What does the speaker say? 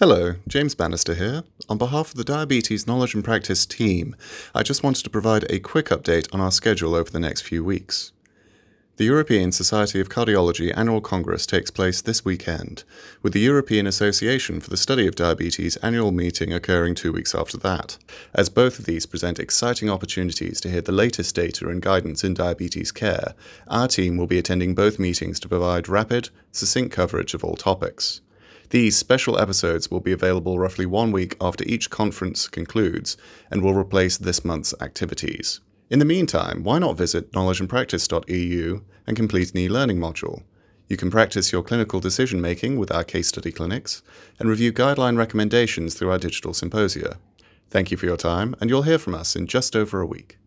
Hello, James Bannister here. On behalf of the Diabetes Knowledge and Practice team, I just wanted to provide a quick update on our schedule over the next few weeks. The European Society of Cardiology Annual Congress takes place this weekend, with the European Association for the Study of Diabetes annual meeting occurring two weeks after that. As both of these present exciting opportunities to hear the latest data and guidance in diabetes care, our team will be attending both meetings to provide rapid, succinct coverage of all topics. These special episodes will be available roughly one week after each conference concludes and will replace this month's activities. In the meantime, why not visit knowledgeandpractice.eu and complete an e learning module? You can practice your clinical decision making with our case study clinics and review guideline recommendations through our digital symposia. Thank you for your time, and you'll hear from us in just over a week.